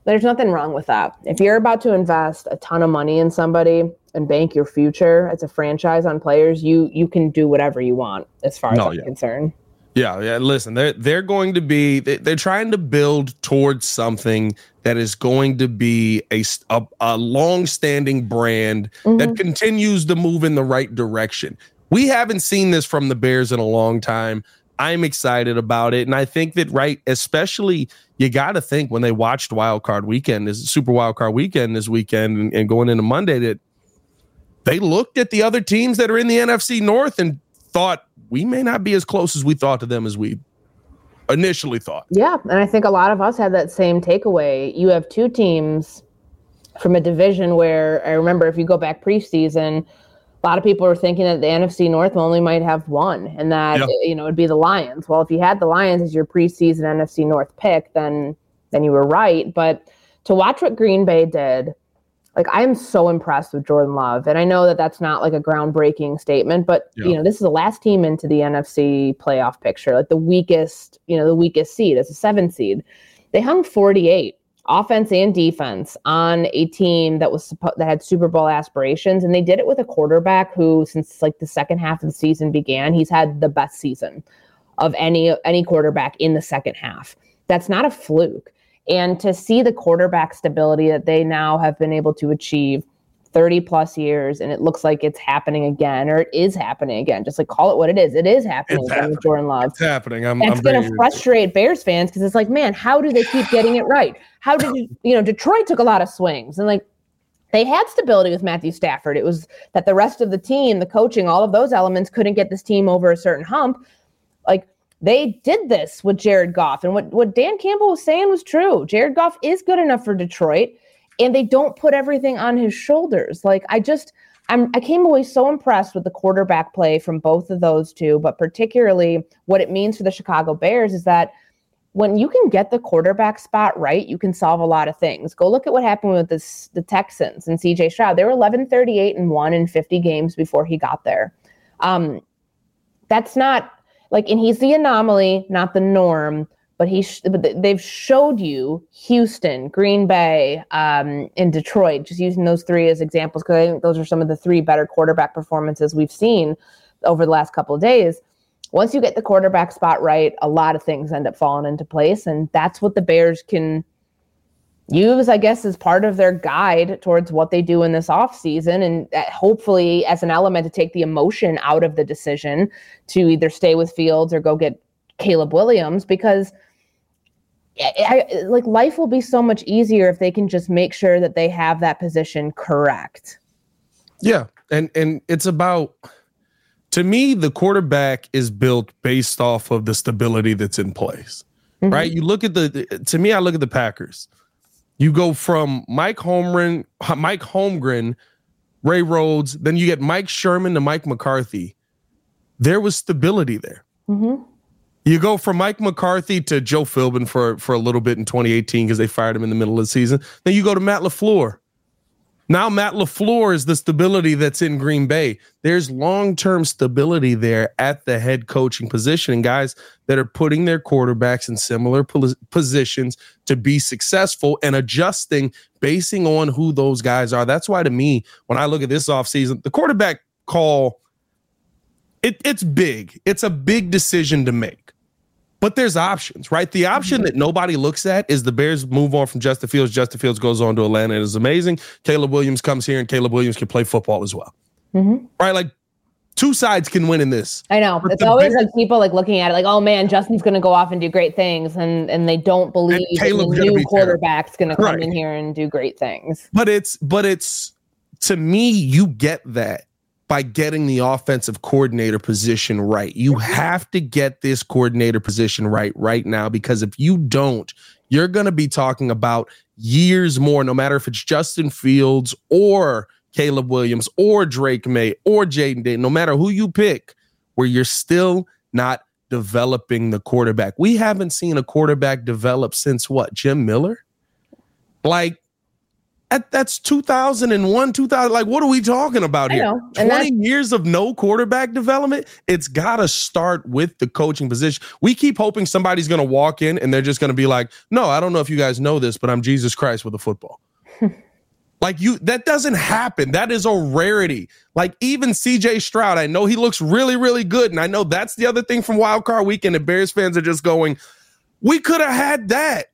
there's nothing wrong with that. If you're about to invest a ton of money in somebody and bank your future as a franchise on players, you you can do whatever you want as far as no, I'm yeah. concerned. Yeah, yeah. Listen, they're they're going to be they're trying to build towards something that is going to be a a, a long-standing brand mm-hmm. that continues to move in the right direction. We haven't seen this from the Bears in a long time. I'm excited about it, and I think that right, especially you got to think when they watched Wild Card Weekend, is Super Wild Card Weekend this weekend, and, and going into Monday that they looked at the other teams that are in the NFC North and thought we may not be as close as we thought to them as we initially thought. Yeah, and I think a lot of us had that same takeaway. You have two teams from a division where I remember if you go back preseason, a lot of people were thinking that the NFC North only might have one, and that yeah. you know it'd be the Lions. Well, if you had the Lions as your preseason NFC North pick, then then you were right. But to watch what Green Bay did like I am so impressed with Jordan Love, and I know that that's not like a groundbreaking statement, but yeah. you know this is the last team into the NFC playoff picture, like the weakest, you know, the weakest seed as a seven seed. They hung 48 offense and defense on a team that was that had Super Bowl aspirations, and they did it with a quarterback who, since like the second half of the season began, he's had the best season of any any quarterback in the second half. That's not a fluke. And to see the quarterback stability that they now have been able to achieve 30 plus years and it looks like it's happening again or it is happening again just like call it what it is it is happening it's again happening. with jordan love. It's happening. I'm, and it's going to frustrate bears fans because it's like man how do they keep getting it right? How did you you know detroit took a lot of swings and like they had stability with matthew stafford. It was that the rest of the team the coaching all of those elements couldn't get this team over a certain hump. Like they did this with Jared Goff. And what, what Dan Campbell was saying was true. Jared Goff is good enough for Detroit, and they don't put everything on his shoulders. Like, I just, I'm, I came away so impressed with the quarterback play from both of those two, but particularly what it means for the Chicago Bears is that when you can get the quarterback spot right, you can solve a lot of things. Go look at what happened with this, the Texans and CJ Stroud. They were 11 38 and 1 in 50 games before he got there. Um, that's not like and he's the anomaly not the norm but he sh- but they've showed you Houston, Green Bay, um, and Detroit. Just using those three as examples because I think those are some of the three better quarterback performances we've seen over the last couple of days. Once you get the quarterback spot right, a lot of things end up falling into place, and that's what the Bears can use, I guess, as part of their guide towards what they do in this off season And uh, hopefully, as an element to take the emotion out of the decision to either stay with Fields or go get Caleb Williams, because eh, eh, I, I, like life will be so much easier if they can just make sure that they have that position correct. Yeah. And, and it's about, to me, the quarterback is built based off of the stability that's in place, mm-hmm. right? You look at the, to me, I look at the Packers you go from Mike Holmgren, Mike Holmgren, Ray Rhodes, then you get Mike Sherman to Mike McCarthy. There was stability there. Mm-hmm. You go from Mike McCarthy to Joe Philbin for for a little bit in 2018 because they fired him in the middle of the season. Then you go to Matt LaFleur. Now Matt LaFleur is the stability that's in Green Bay. There's long-term stability there at the head coaching position and guys that are putting their quarterbacks in similar positions to be successful and adjusting basing on who those guys are. That's why to me, when I look at this offseason, the quarterback call it, it's big. It's a big decision to make. But there's options, right? The option that nobody looks at is the Bears move on from Justin Fields. Justin Fields goes on to Atlanta. It is amazing. Caleb Williams comes here, and Caleb Williams can play football as well. Mm-hmm. Right? Like two sides can win in this. I know. But it's always Bears, like people like looking at it like, oh man, Justin's going to go off and do great things, and and they don't believe the new quarterback's going to come right. in here and do great things. But it's but it's to me, you get that by getting the offensive coordinator position right. You have to get this coordinator position right right now because if you don't, you're going to be talking about years more, no matter if it's Justin Fields or Caleb Williams or Drake Maye or Jayden Day, no matter who you pick, where you're still not developing the quarterback. We haven't seen a quarterback develop since what? Jim Miller? Like that, that's 2001, 2000. Like, what are we talking about here? 20 years of no quarterback development. It's got to start with the coaching position. We keep hoping somebody's going to walk in and they're just going to be like, no, I don't know if you guys know this, but I'm Jesus Christ with a football. like, you, that doesn't happen. That is a rarity. Like, even CJ Stroud, I know he looks really, really good. And I know that's the other thing from Wild Card Weekend. And Bears fans are just going, we could have had that.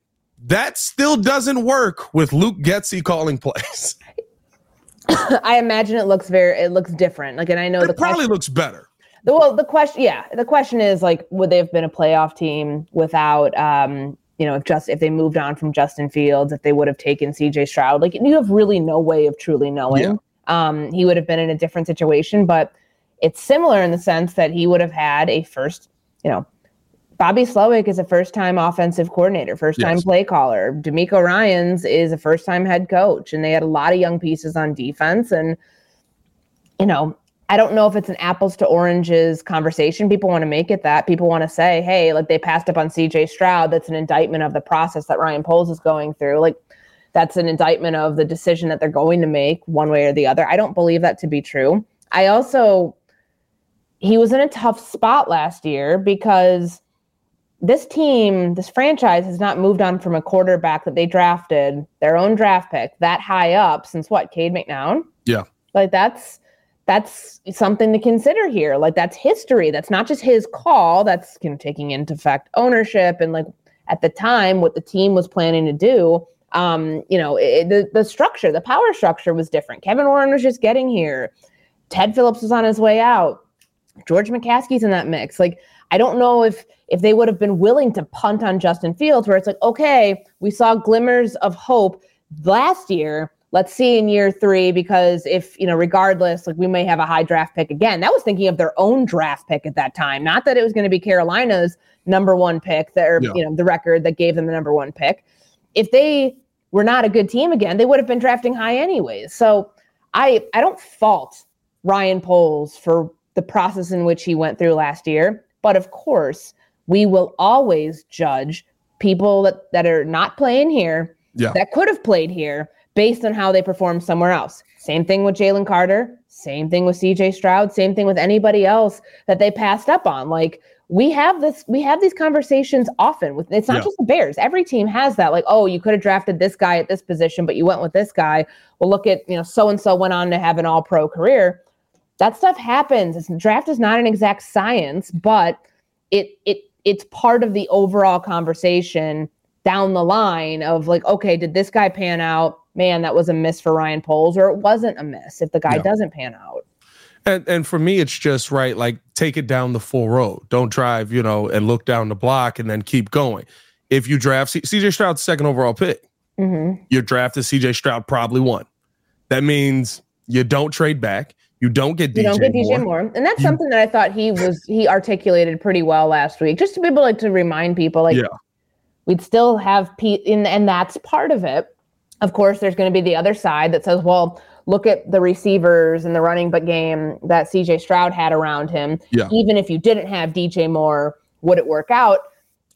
That still doesn't work with Luke Getsy calling plays. I imagine it looks very it looks different. Like and I know it the probably question, looks better. The, well, the question yeah, the question is like would they have been a playoff team without um you know, if just if they moved on from Justin Fields, if they would have taken CJ Stroud, like you have really no way of truly knowing. Yeah. Um, he would have been in a different situation, but it's similar in the sense that he would have had a first, you know, Bobby Slowik is a first time offensive coordinator, first time yes. play caller. DeMeco Ryans is a first time head coach. And they had a lot of young pieces on defense. And, you know, I don't know if it's an apples to oranges conversation. People want to make it that. People want to say, hey, like they passed up on CJ Stroud. That's an indictment of the process that Ryan Poles is going through. Like, that's an indictment of the decision that they're going to make one way or the other. I don't believe that to be true. I also, he was in a tough spot last year because this team, this franchise has not moved on from a quarterback that they drafted, their own draft pick, that high up since what, Cade McNown? Yeah. Like that's that's something to consider here. Like that's history. That's not just his call. That's you know, taking into effect ownership and like at the time what the team was planning to do. Um, you know, it, the the structure, the power structure was different. Kevin Warren was just getting here. Ted Phillips was on his way out. George McCaskey's in that mix. Like I don't know if if they would have been willing to punt on Justin Fields, where it's like, okay, we saw glimmers of hope last year. Let's see in year three, because if, you know, regardless, like we may have a high draft pick again. That was thinking of their own draft pick at that time, not that it was going to be Carolina's number one pick, that, or, yeah. you know, the record that gave them the number one pick. If they were not a good team again, they would have been drafting high anyways. So I I don't fault Ryan Poles for the process in which he went through last year. But of course, we will always judge people that, that are not playing here yeah. that could have played here based on how they perform somewhere else. Same thing with Jalen Carter, same thing with CJ Stroud, same thing with anybody else that they passed up on. Like we have this we have these conversations often with it's not yeah. just the Bears. Every team has that like, "Oh, you could have drafted this guy at this position, but you went with this guy." Well, look at, you know, so and so went on to have an all-pro career. That stuff happens. It's, draft is not an exact science, but it it it's part of the overall conversation down the line of like, okay, did this guy pan out? Man, that was a miss for Ryan Poles, or it wasn't a miss if the guy doesn't pan out. And and for me, it's just right. Like take it down the full road. Don't drive, you know, and look down the block and then keep going. If you draft C- CJ Stroud's second overall pick, mm-hmm. you drafted CJ Stroud probably won. That means you don't trade back. You don't get DJ. You don't get DJ Moore, Moore. and that's you, something that I thought he was he articulated pretty well last week. Just to be able like to remind people, like yeah. we'd still have Pete, and, and that's part of it. Of course, there's going to be the other side that says, well, look at the receivers and the running but game that CJ Stroud had around him. Yeah. Even if you didn't have DJ Moore, would it work out?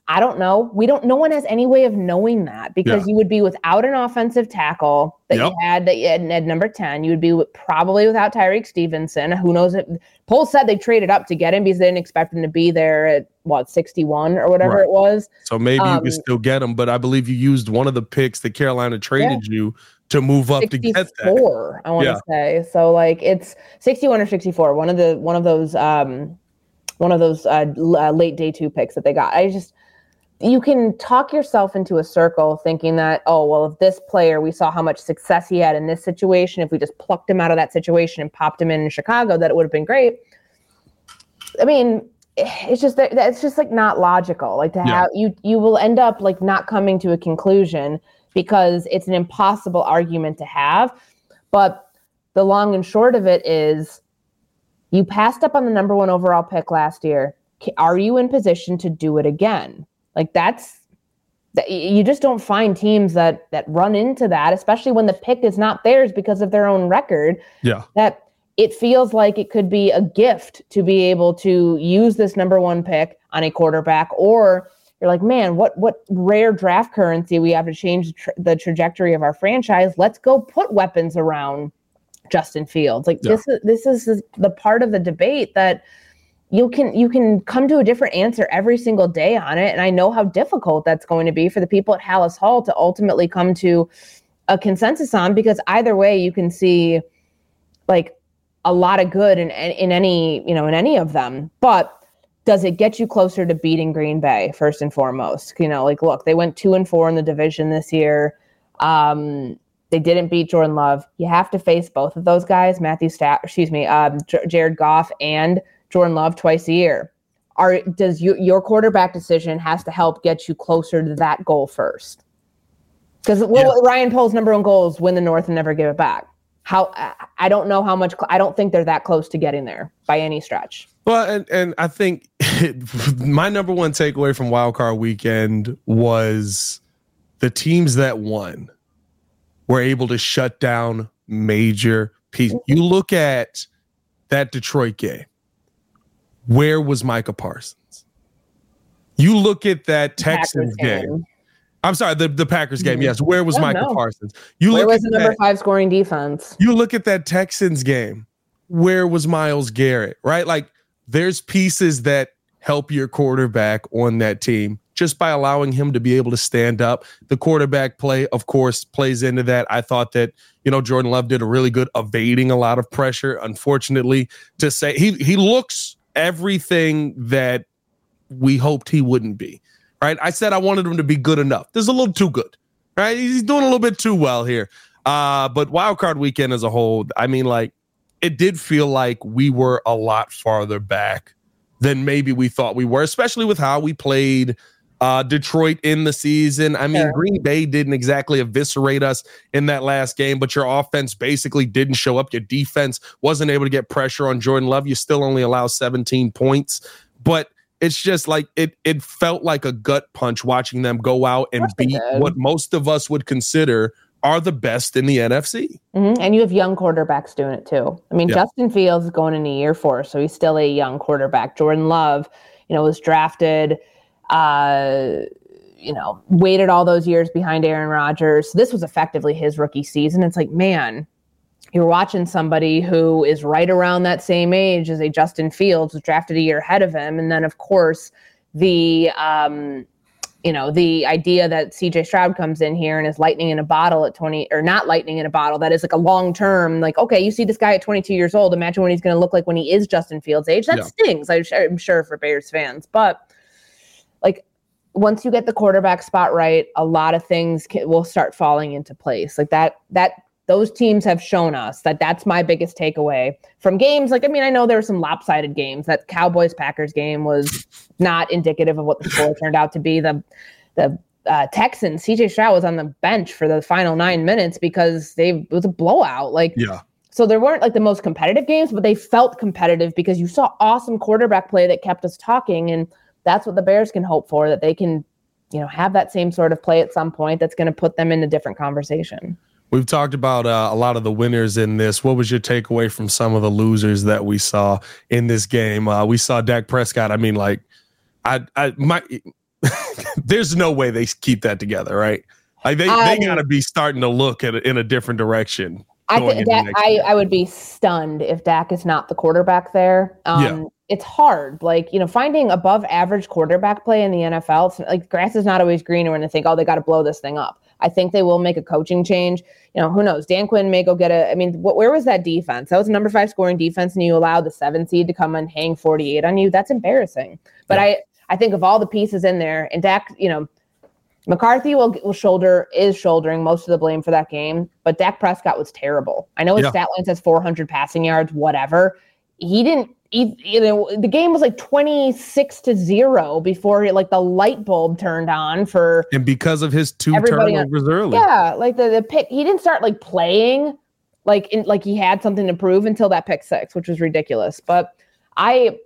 I don't know. We don't. No one has any way of knowing that because yeah. you would be without an offensive tackle that yep. you had that you had at number ten. You would be with, probably without Tyrique Stevenson. Who knows? If Poles said they traded up to get him because they didn't expect him to be there at what sixty one or whatever right. it was. So maybe um, you can still get him, but I believe you used one of the picks that Carolina traded yeah. you to move up to get that. I want to yeah. say so. Like it's sixty one or sixty four. One of the one of those um one of those uh, uh, late day two picks that they got. I just you can talk yourself into a circle thinking that, oh, well, if this player, we saw how much success he had in this situation, if we just plucked him out of that situation and popped him in, in Chicago, that it would have been great. I mean, it's just that it's just like not logical. Like to yeah. have you, you will end up like not coming to a conclusion because it's an impossible argument to have. But the long and short of it is you passed up on the number one overall pick last year. Are you in position to do it again? Like that's that you just don't find teams that that run into that, especially when the pick is not theirs because of their own record. Yeah. That it feels like it could be a gift to be able to use this number one pick on a quarterback or you're like man what what rare draft currency we have to change the, tra- the trajectory of our franchise let's go put weapons around justin fields like yeah. this is this is the part of the debate that you can you can come to a different answer every single day on it. And i know how difficult that's going to be for the people at halas hall to ultimately come to a consensus on because either way you can see like a lot of good in, in any you know in any of them. But does it get you closer to beating green bay first and foremost? You know like look they went two and four in the division this year. Um they didn't beat Jordan Love. You have to face both of those guys, Matthew Staff, excuse me, um, J- Jared Goff and Jordan Love twice a year. Are does you, your quarterback decision has to help get you closer to that goal first? Because well, yeah. Ryan Poles' number one goal is win the North and never give it back. How I don't know how much I don't think they're that close to getting there by any stretch. Well, and and I think my number one takeaway from Wild Card Weekend was the teams that won were able to shut down major pieces. You look at that Detroit game where was Micah Parsons? You look at that Texans game. game. I'm sorry, the, the Packers game. Yes, where was Micah no. Parsons? You where look was the number that, five scoring defense? You look at that Texans game. Where was Myles Garrett? Right, like there's pieces that help your quarterback on that team just by allowing him to be able to stand up. The quarterback play, of course, plays into that. I thought that you know Jordan Love did a really good evading a lot of pressure. Unfortunately, to say he he looks everything that we hoped he wouldn't be. Right. I said I wanted him to be good enough. This is a little too good. Right. He's doing a little bit too well here. Uh, but wild card weekend as a whole, I mean, like it did feel like we were a lot farther back than maybe we thought we were, especially with how we played uh, Detroit in the season. I mean, sure. Green Bay didn't exactly eviscerate us in that last game, but your offense basically didn't show up. Your defense wasn't able to get pressure on Jordan Love. You still only allow 17 points, but it's just like it it felt like a gut punch watching them go out and beat what most of us would consider are the best in the NFC. Mm-hmm. And you have young quarterbacks doing it too. I mean, yeah. Justin Fields is going into year four, so he's still a young quarterback. Jordan Love, you know, was drafted – uh, you know, waited all those years behind Aaron Rodgers. This was effectively his rookie season. It's like, man, you're watching somebody who is right around that same age as a Justin Fields, was drafted a year ahead of him, and then of course the um, you know the idea that CJ Stroud comes in here and is lightning in a bottle at 20 or not lightning in a bottle that is like a long term like okay you see this guy at 22 years old imagine what he's going to look like when he is Justin Fields age that yeah. stings I'm sure for Bears fans but like once you get the quarterback spot right, a lot of things can, will start falling into place. Like that, that those teams have shown us that that's my biggest takeaway from games. Like, I mean, I know there were some lopsided games. That Cowboys Packers game was not indicative of what the score turned out to be. The the uh, Texans, CJ Stroud was on the bench for the final nine minutes because they it was a blowout. Like, yeah. So there weren't like the most competitive games, but they felt competitive because you saw awesome quarterback play that kept us talking, and that's what the Bears can hope for that they can, you know, have that same sort of play at some point that's going to put them in a different conversation. We've talked about uh, a lot of the winners in this. What was your takeaway from some of the losers that we saw in this game? Uh, we saw Dak Prescott. I mean, like, I, I, my, there's no way they keep that together, right? Like they, um, they got to be starting to look at in a different direction. I think that I, I would be stunned if Dak is not the quarterback there. Um, yeah. It's hard, like you know, finding above average quarterback play in the NFL. It's, like grass is not always greener when they think, oh, they got to blow this thing up. I think they will make a coaching change. You know, who knows? Dan Quinn may go get a. I mean, what, where was that defense? That was a number five scoring defense, and you allowed the seven seed to come and hang 48 on you. That's embarrassing. But yeah. I, I think of all the pieces in there, and Dak, you know, McCarthy will, will shoulder is shouldering most of the blame for that game, but Dak Prescott was terrible. I know his yeah. stat line says 400 passing yards, whatever. He didn't he, you know, the game was like 26 to 0 before like the light bulb turned on for and because of his two turnovers on, early. Yeah, like the, the pick he didn't start like playing like in, like he had something to prove until that pick six, which was ridiculous. But I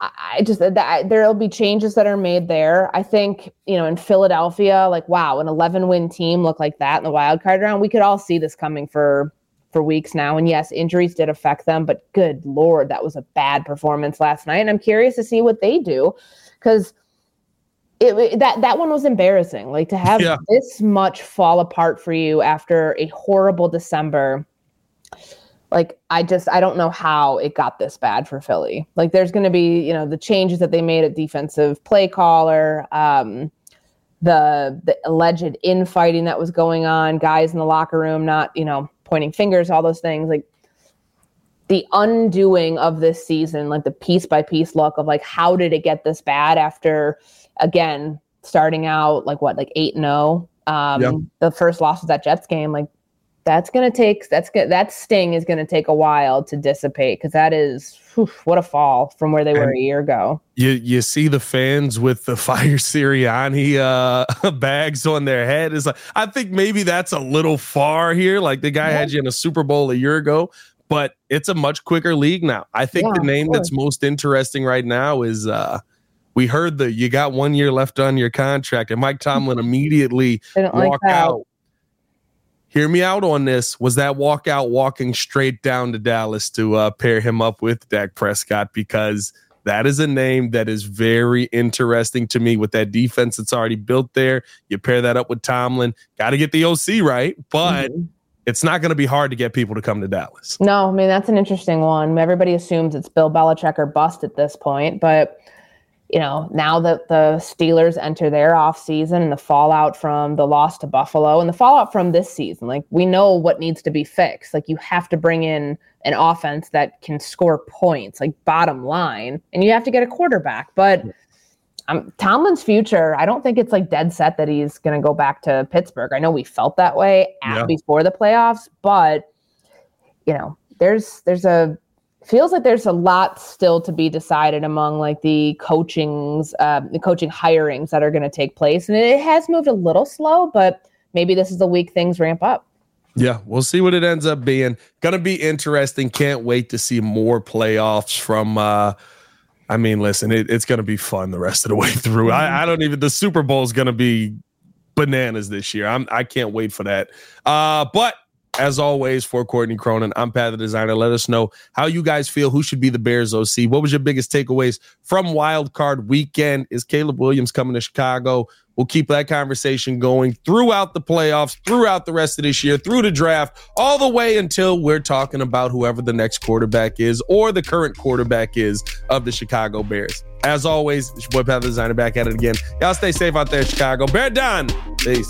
I just that there'll be changes that are made there. I think you know in Philadelphia, like wow, an 11 win team look like that in the wild card round. We could all see this coming for for weeks now. And yes, injuries did affect them, but good lord, that was a bad performance last night. And I'm curious to see what they do because it, that that one was embarrassing. Like to have yeah. this much fall apart for you after a horrible December. Like I just I don't know how it got this bad for Philly. Like there's going to be you know the changes that they made at defensive play caller. Um, the the alleged infighting that was going on, guys in the locker room not, you know, pointing fingers, all those things. Like the undoing of this season, like the piece by piece look of like how did it get this bad after again starting out like what like eight and zero. Oh? Um. The first loss of that Jets game, like that's gonna take that's good that sting is gonna take a while to dissipate because that is whew, what a fall from where they and were a year ago. You you see the fans with the fire Sirianni uh, bags on their head is like I think maybe that's a little far here. Like the guy yeah. had you in a Super Bowl a year ago, but it's a much quicker league now. I think yeah, the name that's most interesting right now is uh we heard that you got one year left on your contract, and Mike Tomlin immediately walk like out hear me out on this. Was that walkout walking straight down to Dallas to uh, pair him up with Dak Prescott? Because that is a name that is very interesting to me with that defense that's already built there. You pair that up with Tomlin, got to get the OC right, but. Mm-hmm. It's not going to be hard to get people to come to Dallas. No, I mean that's an interesting one. Everybody assumes it's Bill Belichick or bust at this point, but you know, now that the Steelers enter their off season and the fallout from the loss to Buffalo and the fallout from this season, like we know what needs to be fixed. Like you have to bring in an offense that can score points, like bottom line, and you have to get a quarterback. But um, Tomlin's future, I don't think it's like dead set that he's going to go back to Pittsburgh. I know we felt that way at, yeah. before the playoffs, but you know, there's there's a feels like there's a lot still to be decided among like the coachings, uh, the coaching hirings that are going to take place, and it has moved a little slow, but maybe this is the week things ramp up. Yeah, we'll see what it ends up being. Gonna be interesting. Can't wait to see more playoffs from. uh I mean, listen, it, it's gonna be fun the rest of the way through. I, I don't even. The Super Bowl is gonna be bananas this year. I'm. I can't wait for that. Uh, but as always, for Courtney Cronin, I'm Pat the Designer. Let us know how you guys feel. Who should be the Bears OC? What was your biggest takeaways from Wild Card Weekend? Is Caleb Williams coming to Chicago? We'll keep that conversation going throughout the playoffs, throughout the rest of this year, through the draft, all the way until we're talking about whoever the next quarterback is or the current quarterback is of the Chicago Bears. As always, it's your boy Pat the Designer back at it again. Y'all stay safe out there, Chicago. Bear done. Peace.